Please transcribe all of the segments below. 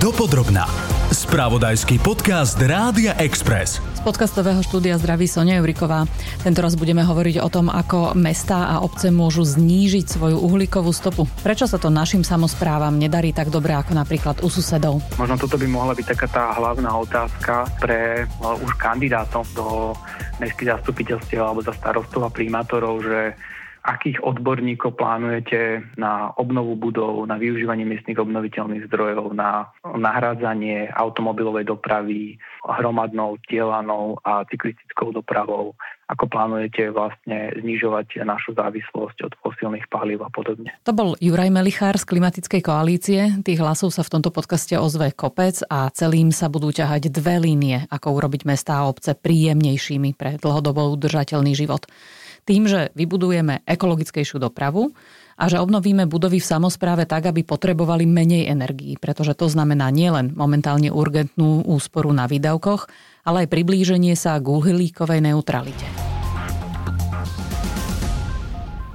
Dopodrobná. Spravodajský podcast Rádia Express. Z podcastového štúdia zdraví Sonia Juriková. Tento raz budeme hovoriť o tom, ako mestá a obce môžu znížiť svoju uhlíkovú stopu. Prečo sa to našim samozprávam nedarí tak dobre ako napríklad u susedov? Možno toto by mohla byť taká tá hlavná otázka pre uh, už kandidátov do mestských zastupiteľstiev alebo za starostov a primátorov, že akých odborníkov plánujete na obnovu budov, na využívanie miestnych obnoviteľných zdrojov, na nahrádzanie automobilovej dopravy hromadnou, dielanou a cyklistickou dopravou, ako plánujete vlastne znižovať našu závislosť od fosílnych palív a podobne. To bol Juraj Melichár z Klimatickej koalície. Tých hlasov sa v tomto podcaste ozve kopec a celým sa budú ťahať dve línie, ako urobiť mestá a obce príjemnejšími pre dlhodobo udržateľný život tým, že vybudujeme ekologickejšiu dopravu a že obnovíme budovy v samozpráve tak, aby potrebovali menej energií, pretože to znamená nielen momentálne urgentnú úsporu na výdavkoch, ale aj priblíženie sa k uhlíkovej neutralite.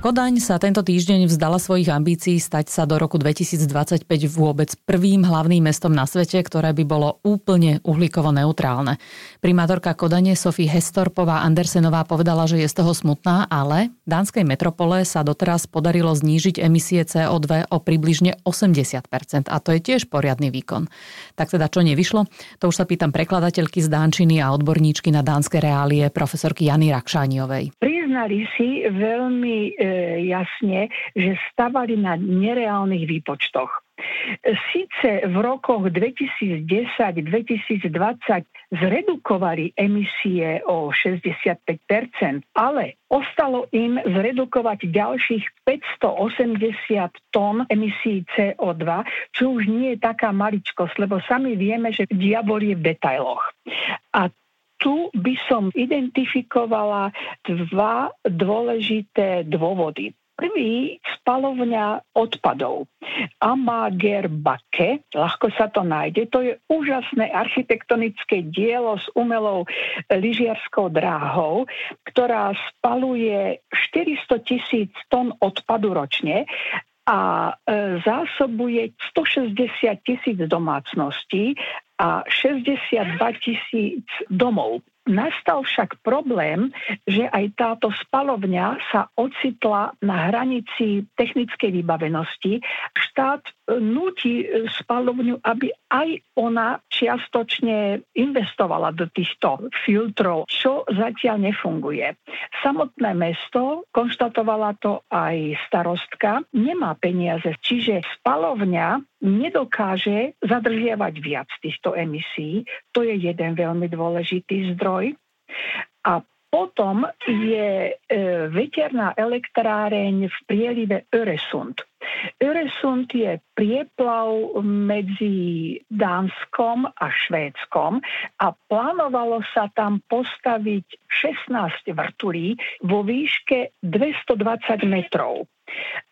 Kodaň sa tento týždeň vzdala svojich ambícií stať sa do roku 2025 vôbec prvým hlavným mestom na svete, ktoré by bolo úplne uhlíkovo neutrálne. Primátorka Kodane Sofie Hestorpová Andersenová povedala, že je z toho smutná, ale dánskej metropole sa doteraz podarilo znížiť emisie CO2 o približne 80%, a to je tiež poriadny výkon. Tak teda čo nevyšlo? To už sa pýtam prekladateľky z Dánčiny a odborníčky na dánske reálie profesorky Jany Rakšániovej. Priznali si veľmi e, jasne, že stavali na nereálnych výpočtoch. Sice v rokoch 2010-2020 zredukovali emisie o 65%, ale ostalo im zredukovať ďalších 580 tón emisí CO2, čo už nie je taká maličkosť, lebo sami vieme, že diabol je v detailoch. A tu by som identifikovala dva dôležité dôvody. Prvý spalovňa odpadov. Amager Bake, ľahko sa to nájde, to je úžasné architektonické dielo s umelou lyžiarskou dráhou, ktorá spaluje 400 tisíc tón odpadu ročne a e, zásobuje 160 tisíc domácností a 62 tisíc domov. Nastal však problém, že aj táto spalovňa sa ocitla na hranici technickej vybavenosti. Štát núti spalovňu, aby aj ona čiastočne investovala do týchto filtrov, čo zatiaľ nefunguje. Samotné mesto, konštatovala to aj starostka, nemá peniaze, čiže spalovňa nedokáže zadržiavať viac týchto emisí. To je jeden veľmi dôležitý zdroj. A potom je e, veterná elektráreň v prielive Öresund. Öresund je prieplav medzi Dánskom a Švédskom a plánovalo sa tam postaviť 16 vrtulí vo výške 220 metrov.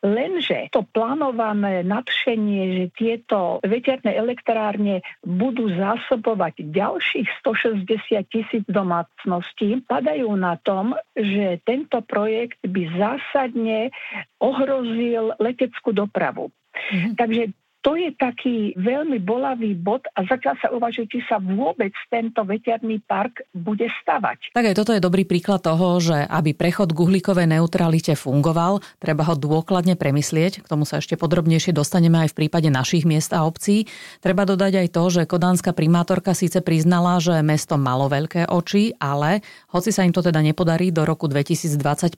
Lenže to plánované nadšenie, že tieto veterné elektrárne budú zásobovať ďalších 160 tisíc domácností, padajú na tom, že tento projekt by zásadne ohrozil leteckú dopravu. Mm-hmm. Takže to je taký veľmi bolavý bod a začal sa uvažiť, či sa vôbec tento veterný park bude stavať. Tak aj toto je dobrý príklad toho, že aby prechod k uhlíkovej neutralite fungoval, treba ho dôkladne premyslieť. K tomu sa ešte podrobnejšie dostaneme aj v prípade našich miest a obcí. Treba dodať aj to, že kodánska primátorka síce priznala, že mesto malo veľké oči, ale hoci sa im to teda nepodarí do roku 2025,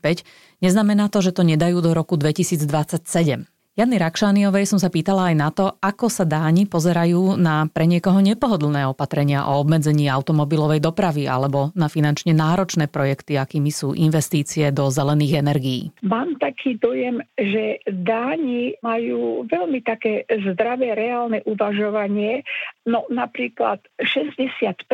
neznamená to, že to nedajú do roku 2027. Jany Rakšániovej som sa pýtala aj na to, ako sa Dáni pozerajú na pre niekoho nepohodlné opatrenia o obmedzení automobilovej dopravy alebo na finančne náročné projekty, akými sú investície do zelených energií. Mám taký dojem, že Dáni majú veľmi také zdravé, reálne uvažovanie. No napríklad 65%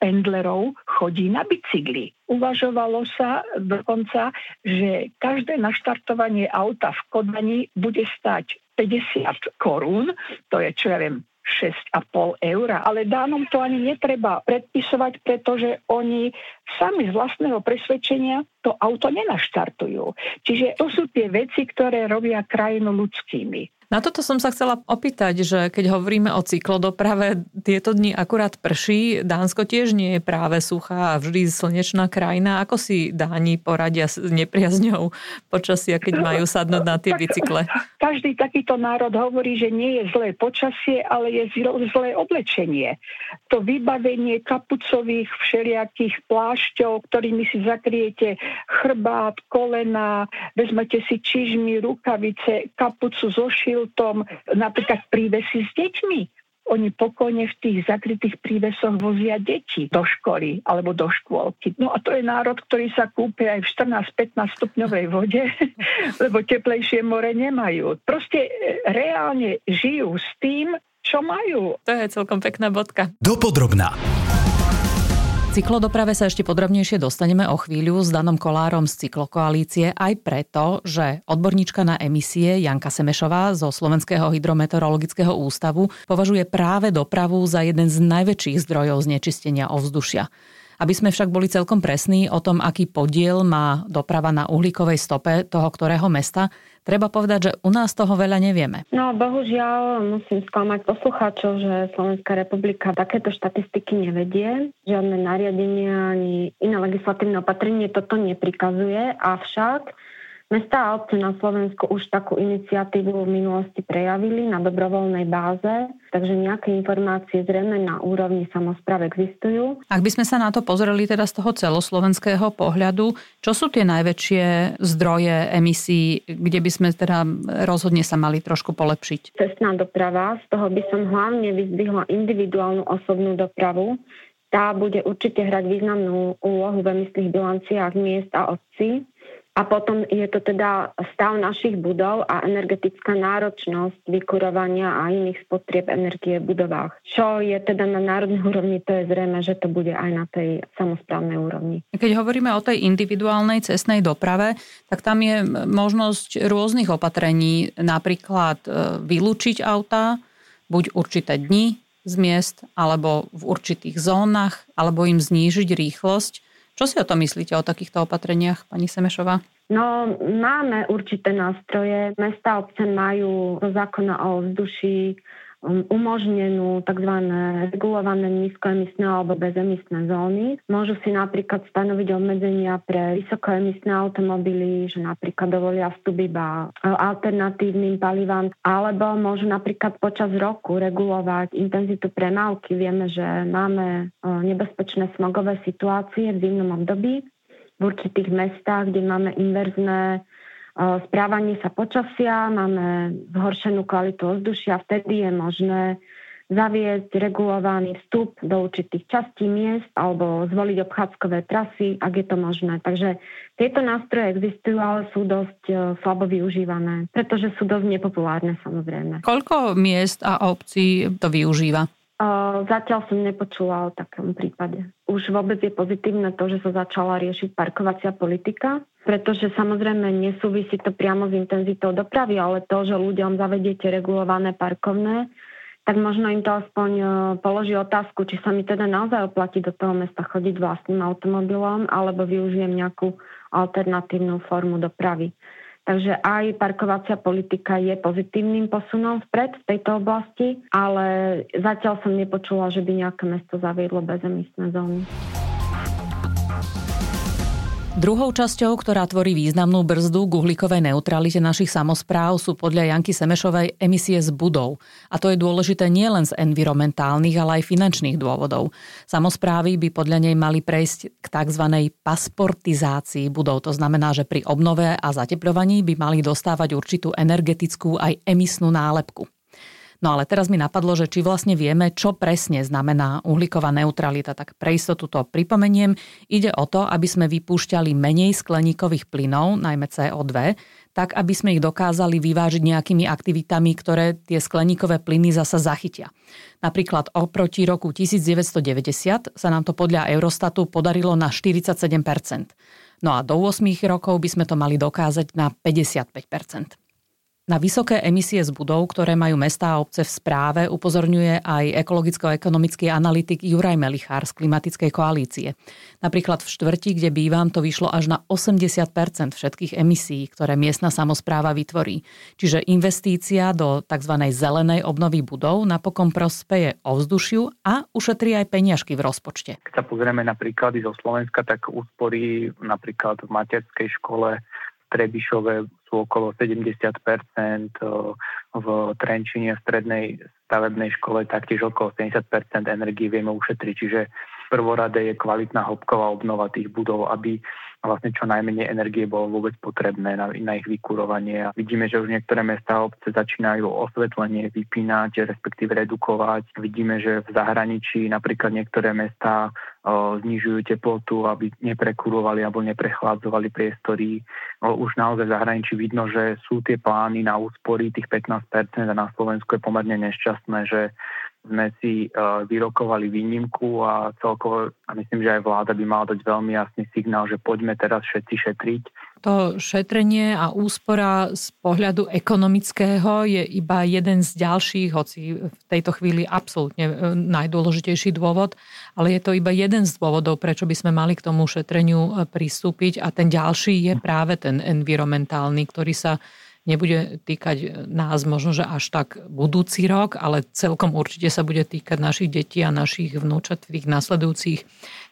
pendlerov chodí na bicykli. Uvažovalo sa dokonca, že každé naštartovanie auta v Kodani bude stať 50 korún, to je čo ja viem, 6,5 eur. Ale dánom to ani netreba predpisovať, pretože oni sami z vlastného presvedčenia to auto nenaštartujú. Čiže to sú tie veci, ktoré robia krajinu ľudskými. Na toto som sa chcela opýtať, že keď hovoríme o cyklodoprave, tieto dni akurát prší, Dánsko tiež nie je práve suchá a vždy slnečná krajina. Ako si Dáni poradia s nepriazňou počasia, keď majú sadnúť na tie bicykle? Každý takýto národ hovorí, že nie je zlé počasie, ale je zlé oblečenie. To vybavenie kapucových všelijakých plášťov, ktorými si zakriete chrbát, kolena, vezmete si čižmy, rukavice, kapucu zo šil, tom napríklad prívesy s deťmi. Oni pokojne v tých zakrytých prívesoch vozia deti do školy alebo do škôlky. No a to je národ, ktorý sa kúpe aj v 14-15 stupňovej vode, lebo teplejšie more nemajú. Proste e, reálne žijú s tým, čo majú. To je celkom pekná bodka. Dopodrobná cyklodoprave sa ešte podrobnejšie dostaneme o chvíľu s Danom Kolárom z Cyklokoalície aj preto, že odborníčka na emisie Janka Semešová zo Slovenského hydrometeorologického ústavu považuje práve dopravu za jeden z najväčších zdrojov znečistenia ovzdušia. Aby sme však boli celkom presní o tom, aký podiel má doprava na uhlíkovej stope toho ktorého mesta, treba povedať, že u nás toho veľa nevieme. No bohužiaľ musím sklamať poslucháčov, že Slovenská republika takéto štatistiky nevedie. Žiadne nariadenia ani iné legislatívne opatrenie toto neprikazuje, avšak Mesta a obce na Slovensku už takú iniciatívu v minulosti prejavili na dobrovoľnej báze, takže nejaké informácie zrejme na úrovni samozpráv existujú. Ak by sme sa na to pozreli teda z toho celoslovenského pohľadu, čo sú tie najväčšie zdroje emisí, kde by sme teda rozhodne sa mali trošku polepšiť? Cestná doprava, z toho by som hlavne vyzdvihla individuálnu osobnú dopravu, tá bude určite hrať významnú úlohu v emisných bilanciách miest a obcí. A potom je to teda stav našich budov a energetická náročnosť vykurovania a iných spotrieb energie v budovách. Čo je teda na národnej úrovni, to je zrejme, že to bude aj na tej samozprávnej úrovni. Keď hovoríme o tej individuálnej cestnej doprave, tak tam je možnosť rôznych opatrení, napríklad e, vylúčiť auta, buď určité dni z miest, alebo v určitých zónach, alebo im znížiť rýchlosť. Čo si o to myslíte, o takýchto opatreniach, pani Semešová? No, máme určité nástroje. Mesta obce majú zo zákona o vzduší umožnenú tzv. regulované nízkoemisné alebo bezemisné zóny. Môžu si napríklad stanoviť obmedzenia pre vysokoemisné automobily, že napríklad dovolia vstup iba alternatívnym palivám, alebo môžu napríklad počas roku regulovať intenzitu premávky. Vieme, že máme nebezpečné smogové situácie v zimnom období v určitých mestách, kde máme inverzné správanie sa počasia, máme zhoršenú kvalitu ovzdušia, vtedy je možné zaviesť regulovaný vstup do určitých častí miest alebo zvoliť obchádzkové trasy, ak je to možné. Takže tieto nástroje existujú, ale sú dosť e, slabo využívané, pretože sú dosť nepopulárne samozrejme. Koľko miest a obcí to využíva? Zatiaľ som nepočula o takom prípade. Už vôbec je pozitívne to, že sa začala riešiť parkovacia politika, pretože samozrejme nesúvisí to priamo s intenzitou dopravy, ale to, že ľuďom zavediete regulované parkovné, tak možno im to aspoň e, položí otázku, či sa mi teda naozaj oplatí do toho mesta chodiť vlastným automobilom, alebo využijem nejakú alternatívnu formu dopravy. Takže aj parkovacia politika je pozitívnym posunom vpred v tejto oblasti, ale zatiaľ som nepočula, že by nejaké mesto zaviedlo bezemisné zóny. Druhou časťou, ktorá tvorí významnú brzdu k uhlíkovej neutralite našich samozpráv sú podľa Janky Semešovej emisie z budov. A to je dôležité nielen z environmentálnych, ale aj finančných dôvodov. Samozprávy by podľa nej mali prejsť k tzv. pasportizácii budov. To znamená, že pri obnove a zatepľovaní by mali dostávať určitú energetickú aj emisnú nálepku. No ale teraz mi napadlo, že či vlastne vieme, čo presne znamená uhlíková neutralita. Tak pre istotu to pripomeniem. Ide o to, aby sme vypúšťali menej skleníkových plynov, najmä CO2, tak aby sme ich dokázali vyvážiť nejakými aktivitami, ktoré tie skleníkové plyny zasa zachytia. Napríklad oproti roku 1990 sa nám to podľa Eurostatu podarilo na 47%. No a do 8 rokov by sme to mali dokázať na 55%. Na vysoké emisie z budov, ktoré majú mestá a obce v správe, upozorňuje aj ekologicko-ekonomický analytik Juraj Melichár z Klimatickej koalície. Napríklad v štvrti, kde bývam, to vyšlo až na 80% všetkých emisí, ktoré miestna samozpráva vytvorí. Čiže investícia do tzv. zelenej obnovy budov napokon prospeje ovzdušiu a ušetrí aj peniažky v rozpočte. Keď sa pozrieme na príklady zo Slovenska, tak úspory napríklad v materskej škole Trebišove sú okolo 70% v Trenčine v strednej stavebnej škole taktiež okolo 70% energie vieme ušetriť. Čiže prvorade je kvalitná hĺbková obnova tých budov, aby vlastne čo najmenej energie bolo vôbec potrebné na, na ich vykurovanie. A vidíme, že už niektoré mesta a obce začínajú osvetlenie vypínať, respektíve redukovať. Vidíme, že v zahraničí napríklad niektoré mesta znižujú teplotu, aby neprekurovali alebo neprechladzovali priestory. Už naozaj v zahraničí vidno, že sú tie plány na úspory tých 15% a na Slovensku je pomerne nešťastné, že sme si vyrokovali výnimku a celkovo, a myslím, že aj vláda by mala dať veľmi jasný signál, že poďme teraz všetci šetriť to šetrenie a úspora z pohľadu ekonomického je iba jeden z ďalších, hoci v tejto chvíli absolútne e, najdôležitejší dôvod, ale je to iba jeden z dôvodov, prečo by sme mali k tomu šetreniu e, pristúpiť. A ten ďalší je práve ten environmentálny, ktorý sa nebude týkať nás možno, že až tak budúci rok, ale celkom určite sa bude týkať našich detí a našich vnúčat v tých nasledujúcich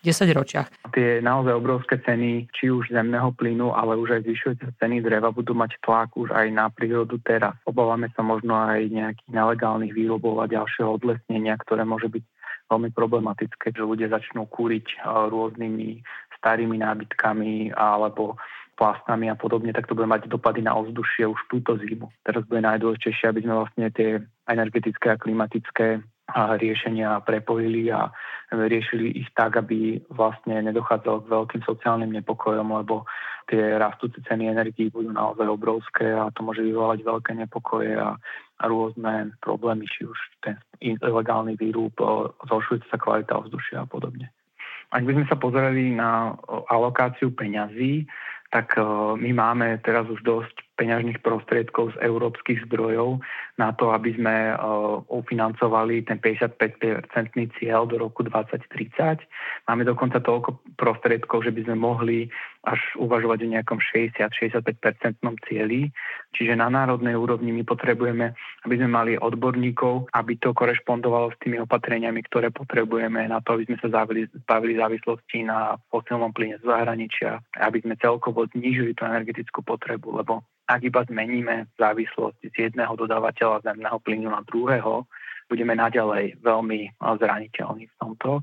10 ročiach. Tie naozaj obrovské ceny, či už zemného plynu, ale už aj zvyšujúce ceny dreva budú mať tlak už aj na prírodu teraz. Obávame sa možno aj nejakých nelegálnych výrobov a ďalšieho odlesnenia, ktoré môže byť veľmi problematické, že ľudia začnú kúriť eh, rôznymi starými nábytkami alebo plastami a podobne, tak to bude mať dopady na ovzdušie už túto zimu. Teraz bude najdôležitejšie, aby sme vlastne tie energetické a klimatické riešenia prepojili a riešili ich tak, aby vlastne nedochádzalo k veľkým sociálnym nepokojom, lebo tie rastúce ceny energií budú naozaj obrovské a to môže vyvolať veľké nepokoje a, rôzne problémy, či už ten ilegálny výrúb, zhoršujúca sa kvalita ovzdušia a podobne. Ak by sme sa pozreli na alokáciu peňazí, tak my máme teraz už dosť peňažných prostriedkov z európskych zdrojov na to, aby sme e, ufinancovali ten 55-percentný cieľ do roku 2030. Máme dokonca toľko prostriedkov, že by sme mohli až uvažovať o nejakom 60-65% cieli. Čiže na národnej úrovni my potrebujeme, aby sme mali odborníkov, aby to korešpondovalo s tými opatreniami, ktoré potrebujeme na to, aby sme sa zbavili závislosti na fosilnom plyne z zahraničia, aby sme celkovo znížili tú energetickú potrebu, lebo ak iba zmeníme závislosť z jedného dodávateľa zemného plynu na druhého, budeme naďalej veľmi zraniteľní v tomto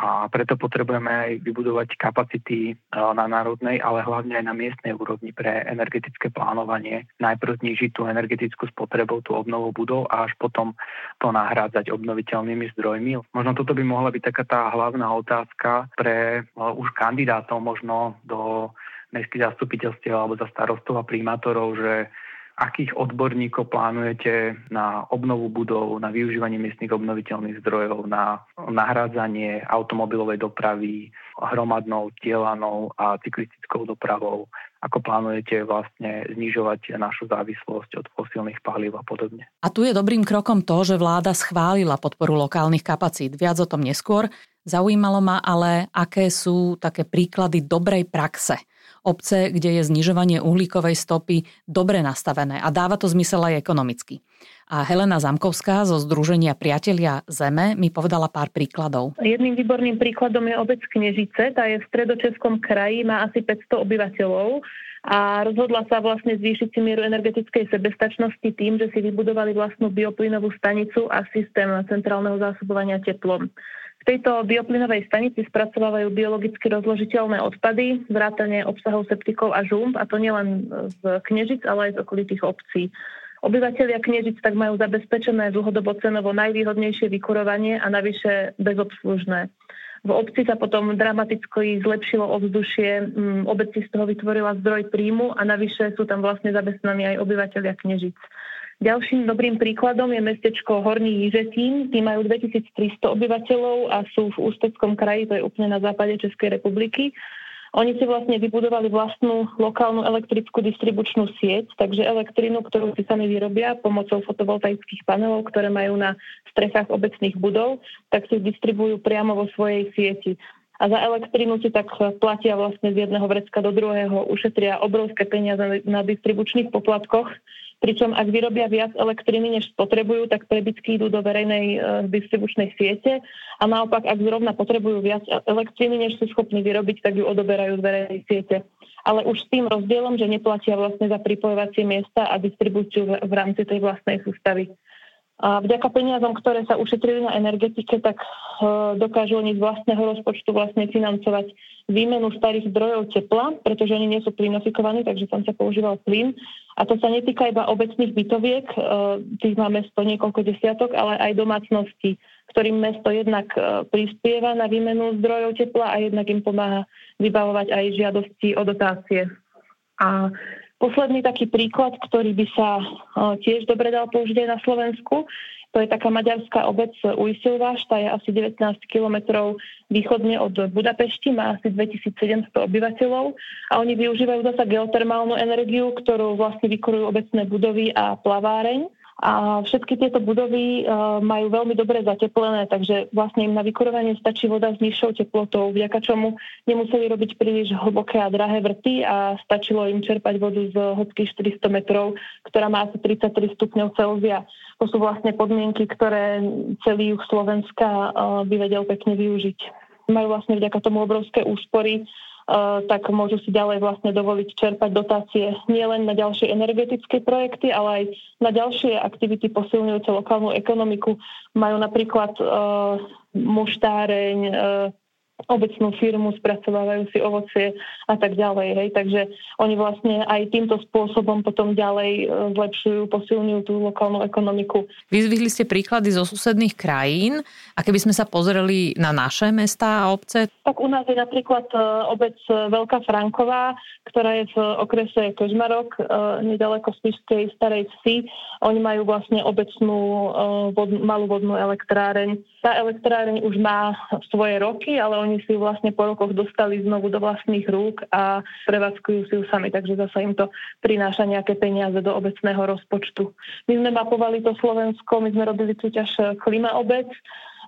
a preto potrebujeme aj vybudovať kapacity e, na národnej, ale hlavne aj na miestnej úrovni pre energetické plánovanie. Najprv znižiť tú energetickú spotrebu, tú obnovu budov a až potom to nahrádzať obnoviteľnými zdrojmi. Možno toto by mohla byť taká tá hlavná otázka pre e, už kandidátov možno do mestských zastupiteľstiev alebo za starostov a primátorov, že akých odborníkov plánujete na obnovu budov, na využívanie miestnych obnoviteľných zdrojov, na nahrádzanie automobilovej dopravy hromadnou, dielanou a cyklistickou dopravou? Ako plánujete vlastne znižovať našu závislosť od fosílnych palív a podobne? A tu je dobrým krokom to, že vláda schválila podporu lokálnych kapacít. Viac o tom neskôr. Zaujímalo ma ale, aké sú také príklady dobrej praxe obce, kde je znižovanie uhlíkovej stopy dobre nastavené a dáva to zmysel aj ekonomicky. A Helena Zamkovská zo Združenia Priatelia Zeme mi povedala pár príkladov. Jedným výborným príkladom je obec Knežice. Tá je v stredočeskom kraji, má asi 500 obyvateľov a rozhodla sa vlastne zvýšiť si mieru energetickej sebestačnosti tým, že si vybudovali vlastnú bioplynovú stanicu a systém centrálneho zásobovania teplom. V tejto bioplynovej stanici spracovávajú biologicky rozložiteľné odpady, vrátane obsahov septikov a žump, a to nielen z Knežic, ale aj z okolitých obcí. Obyvatelia Knežic tak majú zabezpečené dlhodobo cenovo najvýhodnejšie vykurovanie a navyše bezobslužné. V obci sa potom dramaticky zlepšilo ovzdušie, obec si z toho vytvorila zdroj príjmu a navyše sú tam vlastne zamestnaní aj obyvateľia Knežic. Ďalším dobrým príkladom je mestečko Horný Jižetín. Tí majú 2300 obyvateľov a sú v Ústeckom kraji, to je úplne na západe Českej republiky. Oni si vlastne vybudovali vlastnú lokálnu elektrickú distribučnú sieť, takže elektrínu, ktorú si sami vyrobia pomocou fotovoltaických panelov, ktoré majú na strechách obecných budov, tak si distribujú priamo vo svojej sieti a za elektrínu si tak platia vlastne z jedného vrecka do druhého, ušetria obrovské peniaze na distribučných poplatkoch, pričom ak vyrobia viac elektriny, než spotrebujú, tak prebytky idú do verejnej e, distribučnej siete a naopak, ak zrovna potrebujú viac elektriny, než sú schopní vyrobiť, tak ju odoberajú z verejnej siete. Ale už s tým rozdielom, že neplatia vlastne za pripojovacie miesta a distribúciu v rámci tej vlastnej sústavy. A vďaka peniazom, ktoré sa ušetrili na energetike, tak e, dokážu oni z vlastného rozpočtu vlastne financovať výmenu starých zdrojov tepla, pretože oni nie sú plinofikovaní, takže tam sa používal plyn. A to sa netýka iba obecných bytoviek, e, tých máme mesto niekoľko desiatok, ale aj domácností, ktorým mesto jednak e, prispieva na výmenu zdrojov tepla a jednak im pomáha vybavovať aj žiadosti o dotácie. A Posledný taký príklad, ktorý by sa tiež dobre dal použiť aj na Slovensku, to je taká maďarská obec Ujsilváš, tá je asi 19 kilometrov východne od Budapešti, má asi 2700 obyvateľov a oni využívajú zasa geotermálnu energiu, ktorú vlastne vykurujú obecné budovy a plaváreň. A všetky tieto budovy uh, majú veľmi dobre zateplené, takže vlastne im na vykurovanie stačí voda s nižšou teplotou, vďaka čomu nemuseli robiť príliš hlboké a drahé vrty a stačilo im čerpať vodu z hĺbky 400 metrov, ktorá má asi 33 stupňov Celzia. To sú vlastne podmienky, ktoré celý juh Slovenska uh, by vedel pekne využiť. Majú vlastne vďaka tomu obrovské úspory Eh, tak môžu si ďalej vlastne dovoliť čerpať dotácie nielen na ďalšie energetické projekty, ale aj na ďalšie aktivity posilňujúce lokálnu ekonomiku. Majú napríklad uh, muštáreň, uh, obecnú firmu, spracovávajú si ovocie a tak ďalej. Hej. Takže oni vlastne aj týmto spôsobom potom ďalej e, zlepšujú, posilňujú tú lokálnu ekonomiku. Vyzvihli ste príklady zo susedných krajín a keby sme sa pozreli na naše mesta a obce? Tak u nás je napríklad e, obec Veľká Franková, ktorá je v okrese Kožmarok, e, nedaleko Spišskej starej vsi. Oni majú vlastne obecnú malú vodnú elektráreň. Tá elektráreň už má svoje roky, ale oni si ju vlastne po rokoch dostali znovu do vlastných rúk a prevádzkujú si ju sami, takže zasa im to prináša nejaké peniaze do obecného rozpočtu. My sme mapovali to Slovensko, my sme robili súťaž Klima obec,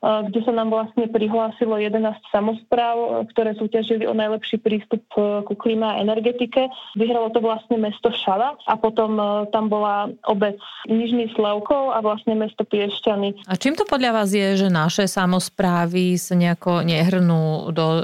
kde sa nám vlastne prihlásilo 11 samozpráv, ktoré súťažili o najlepší prístup e, ku klíma a energetike. Vyhralo to vlastne mesto Šala a potom e, tam bola obec Nižný Slavkov a vlastne mesto Piešťany. A čím to podľa vás je, že naše samozprávy sa nejako nehrnú do e,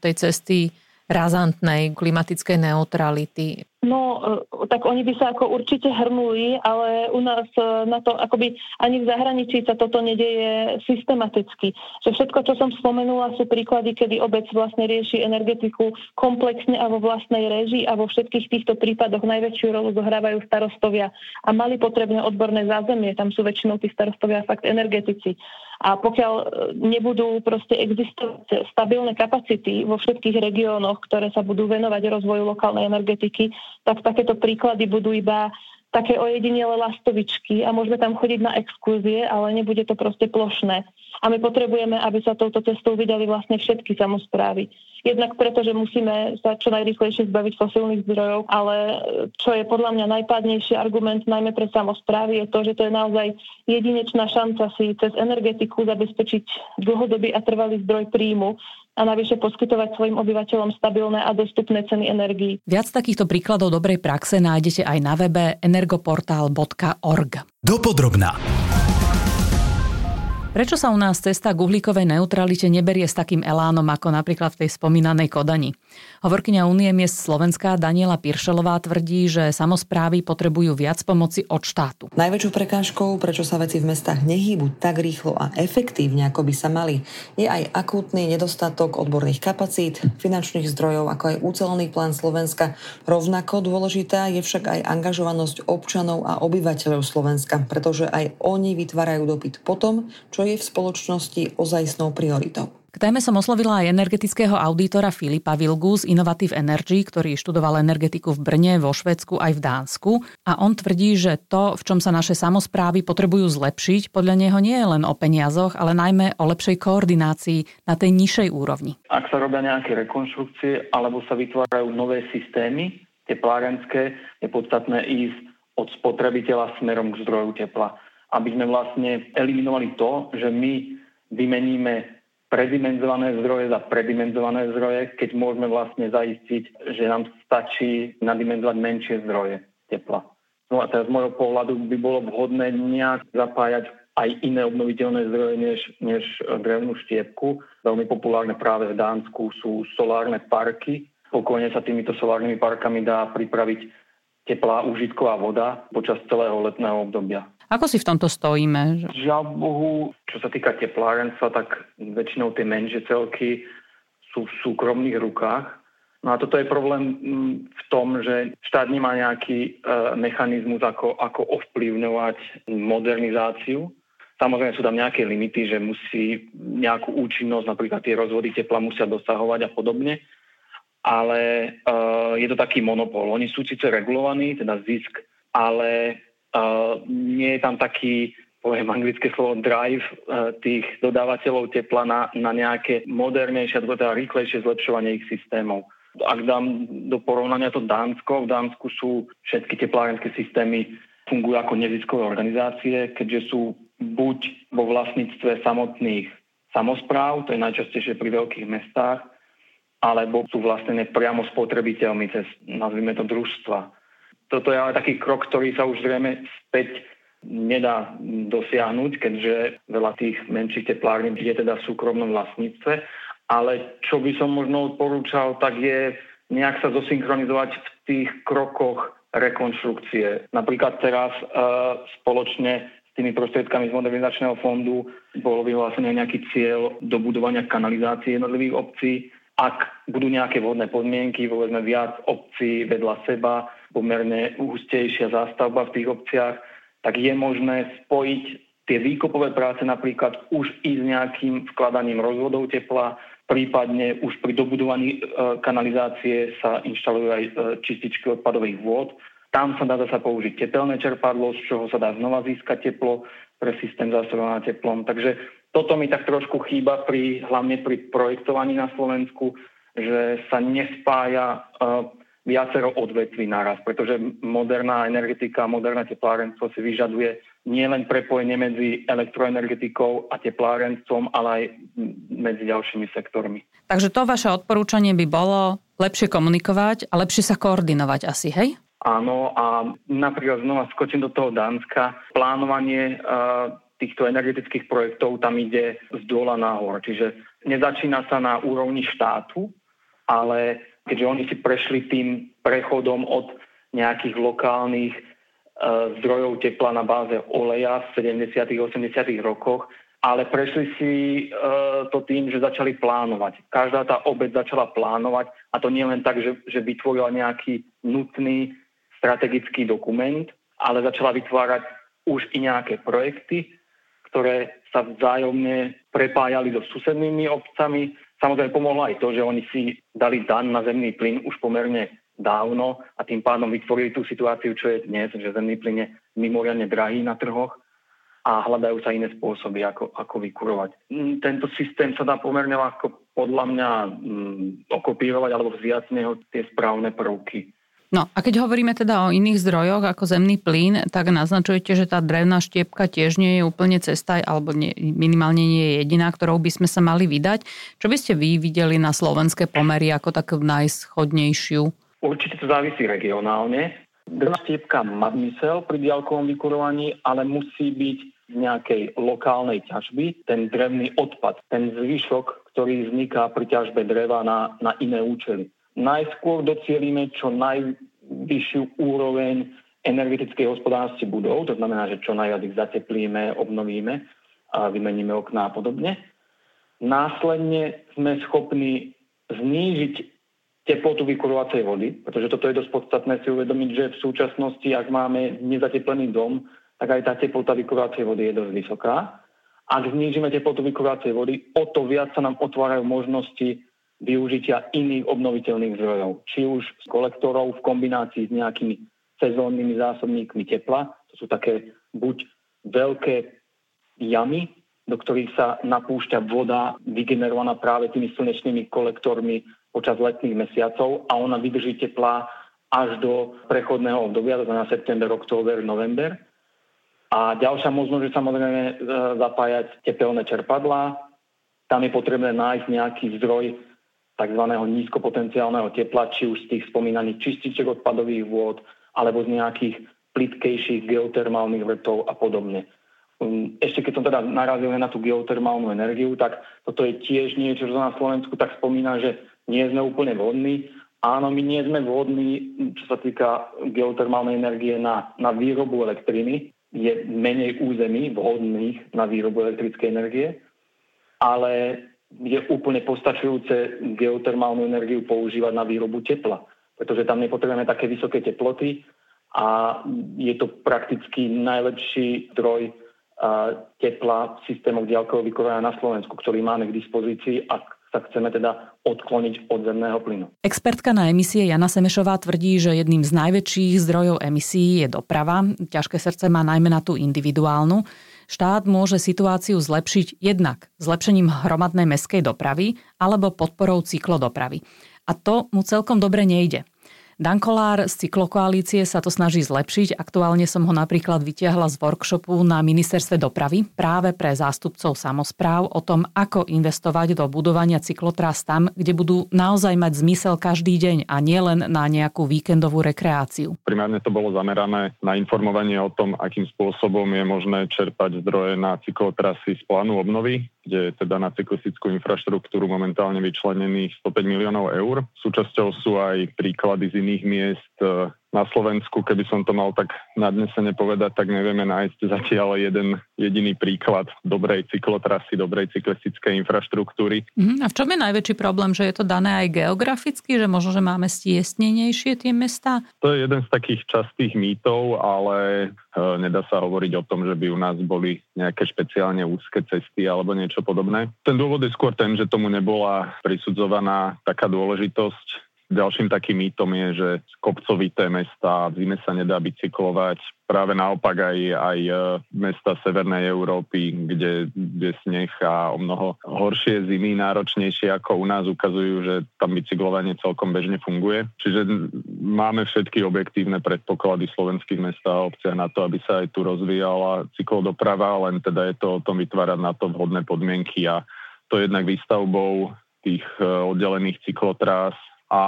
tej cesty razantnej klimatickej neutrality? No, e, tak oni by sa ako určite hrnuli, ale u nás e, na to akoby ani v zahraničí sa toto nedeje systematicky. Že všetko, čo som spomenula, sú príklady, kedy obec vlastne rieši energetiku komplexne a vo vlastnej režii a vo všetkých týchto prípadoch najväčšiu rolu zohrávajú starostovia a mali potrebné odborné zázemie. Tam sú väčšinou tí starostovia fakt energetici. A pokiaľ e, nebudú proste existovať stabilné kapacity vo všetkých regiónoch, ktoré sa budú venovať rozvoju lokálnej energetiky, tak takéto príklady budú iba také ojedinele lastovičky a môžeme tam chodiť na exkurzie, ale nebude to proste plošné. A my potrebujeme, aby sa touto cestou vydali vlastne všetky samozprávy. Jednak preto, že musíme sa čo najrychlejšie zbaviť fosilných zdrojov, ale čo je podľa mňa najpádnejší argument najmä pre samozprávy je to, že to je naozaj jedinečná šanca si cez energetiku zabezpečiť dlhodobý a trvalý zdroj príjmu a navyše poskytovať svojim obyvateľom stabilné a dostupné ceny energií. Viac takýchto príkladov dobrej praxe nájdete aj na webe energoportál.org. Dopodrobná. Prečo sa u nás cesta k uhlíkovej neutralite neberie s takým elánom ako napríklad v tej spomínanej Kodani? Hovorkyňa Únie miest Slovenska Daniela Piršelová tvrdí, že samozprávy potrebujú viac pomoci od štátu. Najväčšou prekážkou, prečo sa veci v mestách nehýbu tak rýchlo a efektívne, ako by sa mali, je aj akútny nedostatok odborných kapacít, finančných zdrojov, ako aj úcelený plán Slovenska. Rovnako dôležitá je však aj angažovanosť občanov a obyvateľov Slovenska, pretože aj oni vytvárajú dopyt potom, je v spoločnosti ozajstnou prioritou. K K téme som oslovila aj energetického auditora Filipa Vilgu z Innovative Energy, ktorý študoval energetiku v Brne, vo Švedsku aj v Dánsku. A on tvrdí, že to, v čom sa naše samozprávy potrebujú zlepšiť, podľa neho nie je len o peniazoch, ale najmä o lepšej koordinácii na tej nižšej úrovni. Ak sa robia nejaké rekonštrukcie alebo sa vytvárajú nové systémy teplárenské, je podstatné ísť od spotrebiteľa smerom k zdroju tepla. Aby sme vlastne eliminovali to, že my vymeníme predimenzované zdroje za predimenzované zdroje, keď môžeme vlastne zaistiť, že nám stačí nadimenzovať menšie zdroje tepla. No a teraz z môjho pohľadu by bolo vhodné nejak zapájať aj iné obnoviteľné zdroje než, než drevnú štiepku. Veľmi populárne práve v Dánsku sú solárne parky. Pokojne sa týmito solárnymi parkami dá pripraviť teplá užitková voda počas celého letného obdobia. Ako si v tomto stojíme? Žiaľ Bohu, čo sa týka teplárenstva, tak väčšinou tie menšie celky sú v súkromných rukách. No a toto je problém mm, v tom, že štát nemá nejaký e, mechanizmus, ako, ako ovplyvňovať modernizáciu. Samozrejme sú tam nejaké limity, že musí nejakú účinnosť, napríklad tie rozvody tepla musia dosahovať a podobne ale uh, je to taký monopol. Oni sú síce regulovaní, teda zisk, ale nie je tam taký, poviem anglické slovo, drive uh, tých dodávateľov tepla na, na nejaké modernejšie, alebo teda rýchlejšie zlepšovanie ich systémov. Ak dám do porovnania to Dánsko, v Dánsku sú všetky teplárenské systémy fungujú ako neziskové organizácie, keďže sú buď vo vlastníctve samotných samozpráv, to je najčastejšie pri veľkých mestách, alebo sú vlastnené priamo spotrebiteľmi cez, nazvime to, družstva. Toto je ale taký krok, ktorý sa už zrejme späť nedá dosiahnuť, keďže veľa tých menších teplární je teda v súkromnom vlastníctve. Ale čo by som možno odporúčal, tak je nejak sa zosynchronizovať v tých krokoch rekonštrukcie. Napríklad teraz e, spoločne s tými prostriedkami z modernizačného fondu bolo vyhlásený nejaký cieľ do budovania kanalizácie jednotlivých obcí ak budú nejaké vodné podmienky, povedzme viac obcí vedľa seba, pomerne hustejšia zástavba v tých obciach, tak je možné spojiť tie výkopové práce napríklad už i s nejakým vkladaním rozvodov tepla, prípadne už pri dobudovaní e, kanalizácie sa inštalujú aj e, čističky odpadových vôd. Tam sa dá zase použiť tepelné čerpadlo, z čoho sa dá znova získať teplo pre systém zásobovania teplom. Takže toto mi tak trošku chýba pri, hlavne pri projektovaní na Slovensku, že sa nespája uh, viacero odvetví naraz, pretože moderná energetika, moderné teplárenstvo si vyžaduje nielen prepojenie medzi elektroenergetikou a teplárenstvom, ale aj medzi ďalšími sektormi. Takže to vaše odporúčanie by bolo lepšie komunikovať a lepšie sa koordinovať asi, hej? Áno, a napríklad znova skočím do toho Dánska. Plánovanie uh, týchto energetických projektov tam ide z dola nahor. Čiže nezačína sa na úrovni štátu, ale keďže oni si prešli tým prechodom od nejakých lokálnych e, zdrojov tepla na báze oleja v 70. 80. rokoch, ale prešli si e, to tým, že začali plánovať. Každá tá obec začala plánovať a to nie len tak, že, že vytvorila nejaký nutný strategický dokument, ale začala vytvárať už i nejaké projekty, ktoré sa vzájomne prepájali so susednými obcami. Samozrejme pomohlo aj to, že oni si dali dan na zemný plyn už pomerne dávno a tým pádom vytvorili tú situáciu, čo je dnes, že zemný plyn je mimoriadne drahý na trhoch a hľadajú sa iné spôsoby, ako, ako vykurovať. Mm, tento systém sa dá pomerne ľahko podľa mňa mm, okopírovať alebo vziať z neho tie správne prvky. No a keď hovoríme teda o iných zdrojoch ako zemný plyn, tak naznačujete, že tá drevná štiepka tiež nie je úplne cesta, alebo nie, minimálne nie je jediná, ktorou by sme sa mali vydať. Čo by ste vy videli na slovenské pomery ako takú najschodnejšiu? Určite to závisí regionálne. Drevná štiepka má zmysel pri diálkovom vykurovaní, ale musí byť z nejakej lokálnej ťažby ten drevný odpad, ten zvyšok, ktorý vzniká pri ťažbe dreva na, na iné účely najskôr docielíme čo najvyššiu úroveň energetickej hospodárnosti budov, to znamená, že čo najviac ich zateplíme, obnovíme a vymeníme okná a podobne. Následne sme schopní znížiť teplotu vykurovacej vody, pretože toto je dosť podstatné si uvedomiť, že v súčasnosti, ak máme nezateplený dom, tak aj tá teplota vykurovacej vody je dosť vysoká. ak znížime teplotu vykurovacej vody, o to viac sa nám otvárajú možnosti využitia iných obnoviteľných zdrojov. Či už z kolektorov v kombinácii s nejakými sezónnymi zásobníkmi tepla, to sú také buď veľké jamy, do ktorých sa napúšťa voda vygenerovaná práve tými slnečnými kolektormi počas letných mesiacov a ona vydrží tepla až do prechodného obdobia, to znamená september, október, november. A ďalšia možnosť je samozrejme e, zapájať tepelné čerpadlá. Tam je potrebné nájsť nejaký zdroj tzv. nízkopotenciálneho tepla, či už z tých spomínaných čističiek odpadových vôd, alebo z nejakých plitkejších geotermálnych vrtov a podobne. Um, ešte keď som teda narazil na tú geotermálnu energiu, tak toto je tiež niečo, čo na Slovensku tak spomína, že nie sme úplne vhodní. Áno, my nie sme vhodní, čo sa týka geotermálnej energie na, na výrobu elektriny, je menej území vhodných na výrobu elektrickej energie, ale je úplne postačujúce geotermálnu energiu používať na výrobu tepla, pretože tam nepotrebujeme také vysoké teploty a je to prakticky najlepší zdroj tepla systémov ďalkového vykurovania na Slovensku, ktorý máme k dispozícii, ak sa chceme teda odkloniť od zemného plynu. Expertka na emisie Jana Semešová tvrdí, že jedným z najväčších zdrojov emisí je doprava. Ťažké srdce má najmä na tú individuálnu. Štát môže situáciu zlepšiť jednak zlepšením hromadnej meskej dopravy alebo podporou cyklodopravy. A to mu celkom dobre nejde. Dan Kolár z cyklokoalície sa to snaží zlepšiť. Aktuálne som ho napríklad vytiahla z workshopu na ministerstve dopravy práve pre zástupcov samozpráv o tom, ako investovať do budovania cyklotrás tam, kde budú naozaj mať zmysel každý deň a nielen na nejakú víkendovú rekreáciu. Primárne to bolo zamerané na informovanie o tom, akým spôsobom je možné čerpať zdroje na cyklotrasy z plánu obnovy kde je teda na cyklistickú infraštruktúru momentálne vyčlenených 105 miliónov eur. Súčasťou sú aj príklady z iných miest e, na Slovensku, keby som to mal tak nadnesene povedať, tak nevieme nájsť zatiaľ jeden jediný príklad dobrej cyklotrasy, dobrej cyklistickej infraštruktúry. Mm, a v čom je najväčší problém, že je to dané aj geograficky, že možno, že máme stiestnenejšie tie mesta? To je jeden z takých častých mýtov, ale e, nedá sa hovoriť o tom, že by u nás boli nejaké špeciálne úzke cesty alebo niečo podobné. Ten dôvod je skôr ten, že tomu nebola prisudzovaná taká dôležitosť Ďalším takým mýtom je, že kopcovité mesta v zime sa nedá bicyklovať. Práve naopak aj, aj e, mesta Severnej Európy, kde je sneh a o mnoho horšie zimy, náročnejšie ako u nás, ukazujú, že tam bicyklovanie celkom bežne funguje. Čiže máme všetky objektívne predpoklady slovenských mest a obcia na to, aby sa aj tu rozvíjala cyklodoprava, len teda je to o tom vytvárať na to vhodné podmienky a to jednak výstavbou tých e, oddelených cyklotrás a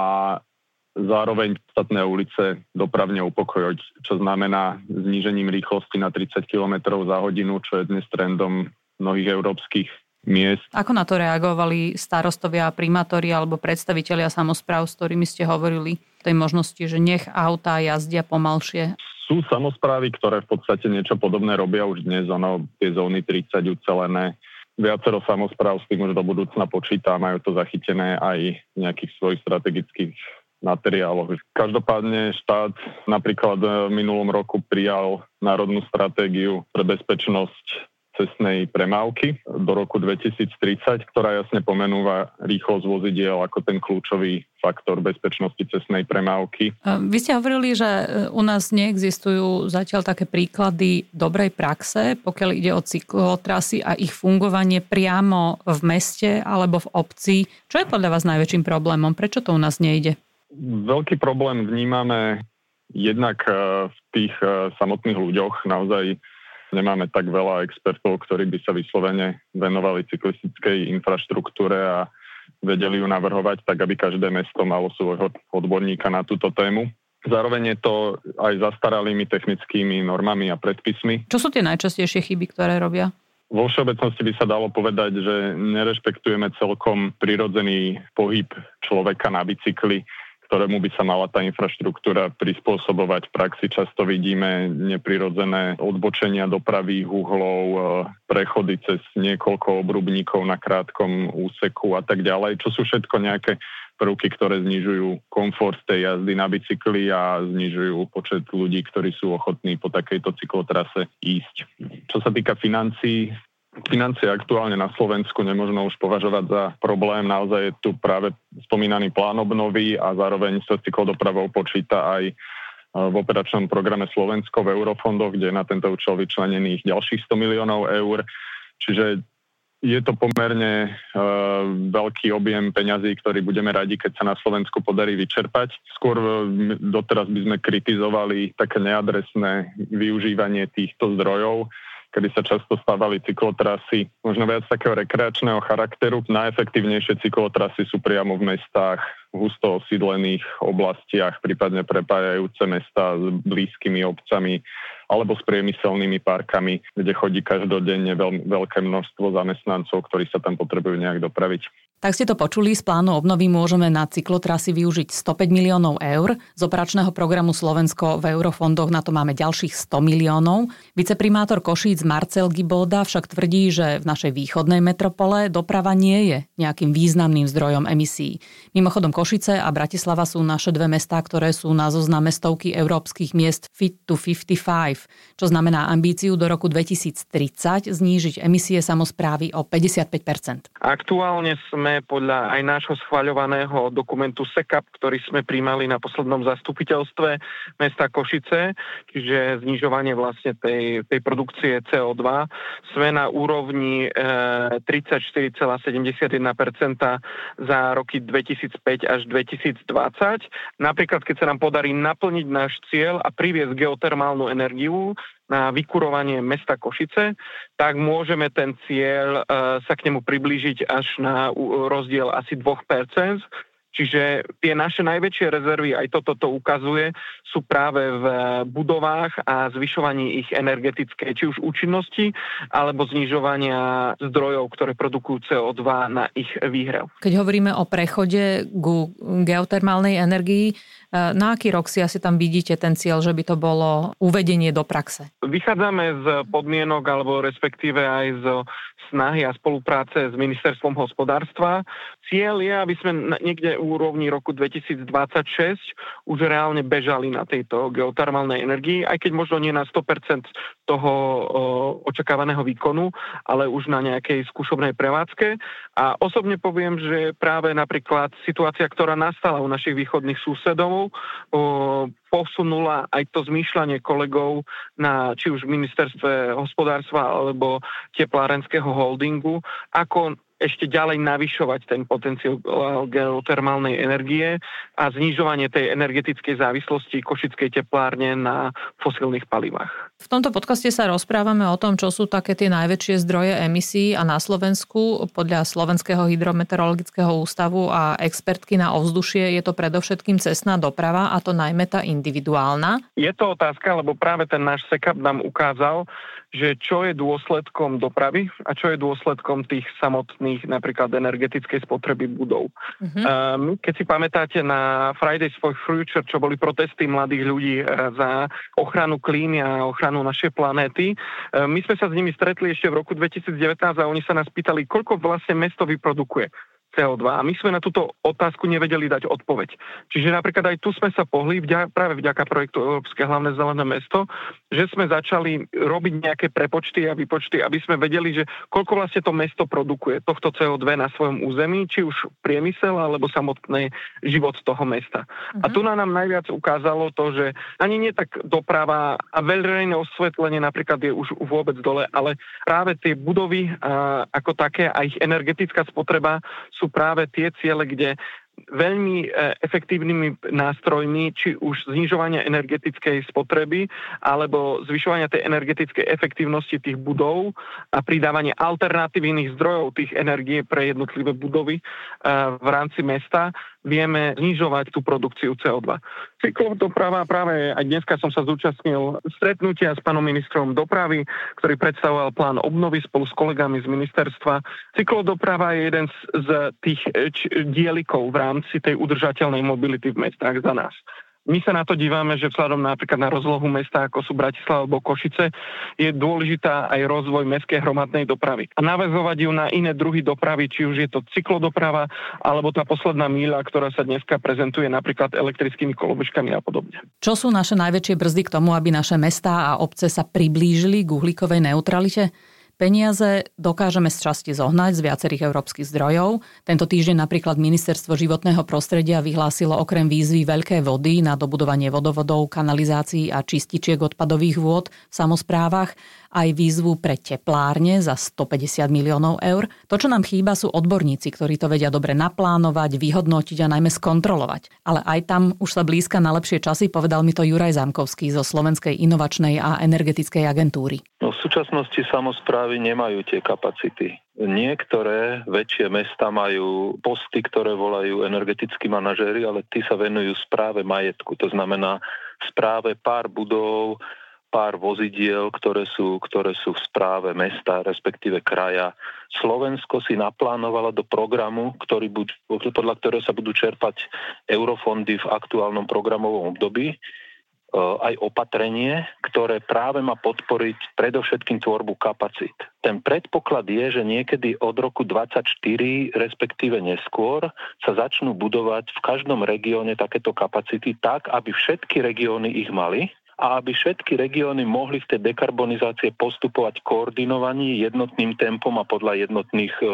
zároveň podstatné ulice dopravne upokojiť, čo znamená znížením rýchlosti na 30 km za hodinu, čo je dnes trendom mnohých európskych miest. Ako na to reagovali starostovia, primátori alebo predstavitelia samozpráv, s ktorými ste hovorili tej možnosti, že nech autá jazdia pomalšie? Sú samozprávy, ktoré v podstate niečo podobné robia už dnes, ono tie zóny 30 ucelené viacero samozpráv s tým už do budúcna počíta, majú to zachytené aj v nejakých svojich strategických materiáloch. Každopádne štát napríklad v minulom roku prijal národnú stratégiu pre bezpečnosť cestnej premávky do roku 2030, ktorá jasne pomenúva rýchlosť vozidiel ako ten kľúčový faktor bezpečnosti cestnej premávky. Vy ste hovorili, že e, u nás neexistujú zatiaľ také príklady dobrej praxe, pokiaľ ide o cyklotrasy a ich fungovanie priamo v meste alebo v obci. Čo je podľa vás najväčším problémom? Prečo to u nás nejde? Veľký problém vnímame jednak e, v tých e, samotných ľuďoch. Naozaj nemáme tak veľa expertov, ktorí by sa vyslovene venovali cyklistickej infraštruktúre a vedeli ju navrhovať tak, aby každé mesto malo svojho odborníka na túto tému. Zároveň je to aj zastaralými technickými normami a predpismi. Čo sú tie najčastejšie chyby, ktoré robia? Vo všeobecnosti by sa dalo povedať, že nerešpektujeme celkom prirodzený pohyb človeka na bicykli ktorému by sa mala tá infraštruktúra prispôsobovať. V praxi často vidíme neprirodzené odbočenia dopravých uhlov, e, prechody cez niekoľko obrubníkov na krátkom úseku a tak ďalej, čo sú všetko nejaké prvky, ktoré znižujú komfort tej jazdy na bicykli a znižujú počet ľudí, ktorí sú ochotní po takejto cyklotrase ísť. Čo sa týka financií, financie aktuálne na Slovensku nemôžno už považovať za problém. Naozaj je tu práve spomínaný plán obnovy a zároveň sa cyklodopravou počíta aj v operačnom programe Slovensko v eurofondoch, kde je na tento účel vyčlenených ďalších 100 miliónov eur. Čiže je to pomerne uh, veľký objem peňazí, ktorý budeme radi, keď sa na Slovensku podarí vyčerpať. Skôr uh, doteraz by sme kritizovali také neadresné využívanie týchto zdrojov, kedy sa často stávali cyklotrasy, možno viac takého rekreačného charakteru. Najefektívnejšie cyklotrasy sú priamo v mestách, husto osídlených oblastiach, prípadne prepájajúce mesta s blízkymi obcami alebo s priemyselnými parkami, kde chodí každodenne veľ, veľké množstvo zamestnancov, ktorí sa tam potrebujú nejak dopraviť. Tak ste to počuli, z plánu obnovy môžeme na cyklotrasy využiť 105 miliónov eur. Z operačného programu Slovensko v eurofondoch na to máme ďalších 100 miliónov. Viceprimátor Košíc Marcel Gibolda však tvrdí, že v našej východnej metropole doprava nie je nejakým významným zdrojom emisí. Mimochodom Košice a Bratislava sú naše dve mestá, ktoré sú na zozname stovky európskych miest Fit to 55, čo znamená ambíciu do roku 2030 znížiť emisie samozprávy o 55 Aktuálne sme podľa aj nášho schvaľovaného dokumentu SECAP, ktorý sme príjmali na poslednom zastupiteľstve mesta Košice, čiže znižovanie vlastne tej, tej produkcie CO2, sme na úrovni e, 34,71% za roky 2005 až 2020. Napríklad, keď sa nám podarí naplniť náš cieľ a priviesť geotermálnu energiu, na vykurovanie mesta Košice, tak môžeme ten cieľ e, sa k nemu priblížiť až na rozdiel asi 2%. Čiže tie naše najväčšie rezervy, aj toto to ukazuje, sú práve v budovách a zvyšovaní ich energetickej, či už účinnosti, alebo znižovania zdrojov, ktoré produkujú CO2 na ich výhrev. Keď hovoríme o prechode ku geotermálnej energii, na aký rok si asi tam vidíte ten cieľ, že by to bolo uvedenie do praxe? Vychádzame z podmienok, alebo respektíve aj z snahy a spolupráce s ministerstvom hospodárstva. Cieľ je, aby sme niekde úrovni roku 2026 už reálne bežali na tejto geotermálnej energii, aj keď možno nie na 100% toho očakávaného výkonu, ale už na nejakej skúšobnej prevádzke. A osobne poviem, že práve napríklad situácia, ktorá nastala u našich východných susedov, posunula aj to zmýšľanie kolegov na či už ministerstve hospodárstva alebo teplárenského holdingu, ako ešte ďalej navyšovať ten potenciál geotermálnej energie a znižovanie tej energetickej závislosti košickej teplárne na fosilných palivách. V tomto podcaste sa rozprávame o tom, čo sú také tie najväčšie zdroje emisí a na Slovensku podľa Slovenského hydrometeorologického ústavu a expertky na ovzdušie je to predovšetkým cestná doprava a to najmä tá individuálna. Je to otázka, lebo práve ten náš sekap nám ukázal, že čo je dôsledkom dopravy a čo je dôsledkom tých samotných napríklad energetickej spotreby budov. Uh-huh. Um, keď si pamätáte na Fridays for Future, čo boli protesty mladých ľudí uh, za ochranu klímy a ochranu našej planéty, uh, my sme sa s nimi stretli ešte v roku 2019 a oni sa nás pýtali, koľko vlastne mesto vyprodukuje. CO2 a my sme na túto otázku nevedeli dať odpoveď. Čiže napríklad aj tu sme sa pohli vďa, práve vďaka projektu Európske hlavné zelené mesto, že sme začali robiť nejaké prepočty a výpočty, aby sme vedeli, že koľko vlastne to mesto produkuje tohto CO2 na svojom území, či už priemysel alebo samotný život toho mesta. Uh-huh. A mhm. tu na nám najviac ukázalo to, že ani nie tak doprava a verejné osvetlenie napríklad je už vôbec dole, ale práve tie budovy a, ako také a ich energetická spotreba sú práve tie ciele, kde veľmi e, efektívnymi nástrojmi, či už znižovania energetickej spotreby, alebo zvyšovania tej energetickej efektívnosti tých budov a pridávanie alternatívnych zdrojov tých energie pre jednotlivé budovy e, v rámci mesta, vieme znižovať tú produkciu CO2. Cyklodoprava práve aj dneska som sa zúčastnil stretnutia s pánom ministrom dopravy, ktorý predstavoval plán obnovy spolu s kolegami z ministerstva. Cyklodoprava je jeden z, tých č, dielikov v rámci tej udržateľnej mobility v mestách za nás. My sa na to dívame, že vzhľadom napríklad na rozlohu mesta, ako sú Bratislava alebo Košice, je dôležitá aj rozvoj mestskej hromadnej dopravy. A navezovať ju na iné druhy dopravy, či už je to cyklodoprava, alebo tá posledná míľa, ktorá sa dneska prezentuje napríklad elektrickými kolobežkami a podobne. Čo sú naše najväčšie brzdy k tomu, aby naše mestá a obce sa priblížili k uhlíkovej neutralite? Peniaze dokážeme z časti zohnať z viacerých európskych zdrojov. Tento týždeň napríklad Ministerstvo životného prostredia vyhlásilo okrem výzvy veľké vody na dobudovanie vodovodov, kanalizácií a čističiek odpadových vôd v samozprávach aj výzvu pre teplárne za 150 miliónov eur. To, čo nám chýba, sú odborníci, ktorí to vedia dobre naplánovať, vyhodnotiť a najmä skontrolovať. Ale aj tam už sa blízka na lepšie časy, povedal mi to Juraj Zamkovský zo Slovenskej inovačnej a energetickej agentúry. No, v súčasnosti samozprávy nemajú tie kapacity. Niektoré väčšie mesta majú posty, ktoré volajú energetickí manažéri, ale tí sa venujú správe majetku. To znamená správe pár budov, pár vozidiel, ktoré sú, ktoré sú v správe mesta, respektíve kraja. Slovensko si naplánovalo do programu, ktorý buď, podľa ktorého sa budú čerpať eurofondy v aktuálnom programovom období, e, aj opatrenie, ktoré práve má podporiť predovšetkým tvorbu kapacít. Ten predpoklad je, že niekedy od roku 2024, respektíve neskôr, sa začnú budovať v každom regióne takéto kapacity tak, aby všetky regióny ich mali a aby všetky regióny mohli v tej dekarbonizácie postupovať koordinovaní jednotným tempom a podľa jednotných e,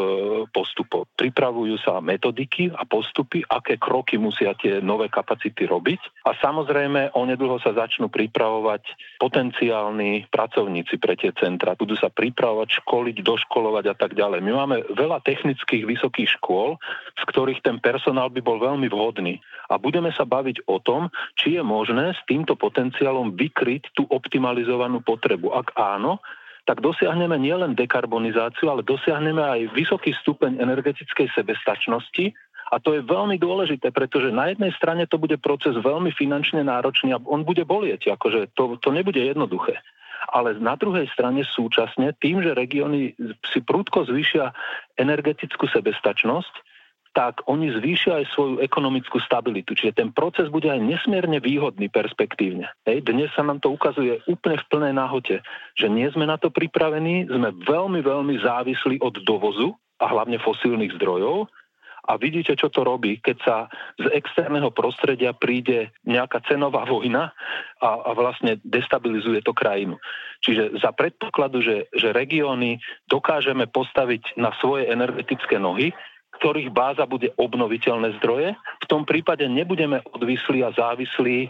postupov. Pripravujú sa metodiky a postupy, aké kroky musia tie nové kapacity robiť a samozrejme onedlho sa začnú pripravovať potenciálni pracovníci pre tie centra. Budú sa pripravovať, školiť, doškolovať a tak ďalej. My máme veľa technických vysokých škôl, z ktorých ten personál by bol veľmi vhodný. A budeme sa baviť o tom, či je možné s týmto potenciálom vykryť tú optimalizovanú potrebu. Ak áno, tak dosiahneme nielen dekarbonizáciu, ale dosiahneme aj vysoký stupeň energetickej sebestačnosti. A to je veľmi dôležité, pretože na jednej strane to bude proces veľmi finančne náročný a on bude bolieť, akože to, to nebude jednoduché. Ale na druhej strane súčasne tým, že regióny si prúdko zvýšia energetickú sebestačnosť, tak oni zvýšia aj svoju ekonomickú stabilitu. Čiže ten proces bude aj nesmierne výhodný perspektívne. Hej, dnes sa nám to ukazuje úplne v plnej náhote, že nie sme na to pripravení, sme veľmi, veľmi závislí od dovozu a hlavne fosílnych zdrojov a vidíte, čo to robí, keď sa z externého prostredia príde nejaká cenová vojna a, a vlastne destabilizuje to krajinu. Čiže za predpokladu, že, že regióny dokážeme postaviť na svoje energetické nohy, ktorých báza bude obnoviteľné zdroje. V tom prípade nebudeme odvislí a závislí e,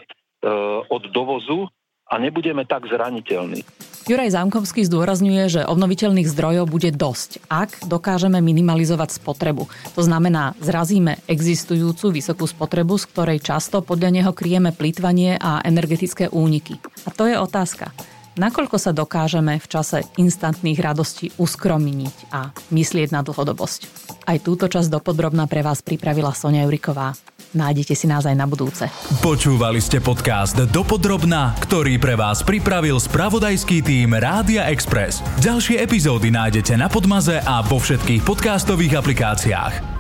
od dovozu a nebudeme tak zraniteľní. Juraj Zámkovský zdôrazňuje, že obnoviteľných zdrojov bude dosť, ak dokážeme minimalizovať spotrebu. To znamená, zrazíme existujúcu vysokú spotrebu, z ktorej často podľa neho kryjeme plýtvanie a energetické úniky. A to je otázka. Nakoľko sa dokážeme v čase instantných radostí uskromniť a myslieť na dlhodobosť? Aj túto časť dopodrobná pre vás pripravila Sonia Juriková. Nájdete si nás aj na budúce. Počúvali ste podcast Dopodrobná, ktorý pre vás pripravil spravodajský tým Rádia Express. Ďalšie epizódy nájdete na Podmaze a vo všetkých podcastových aplikáciách.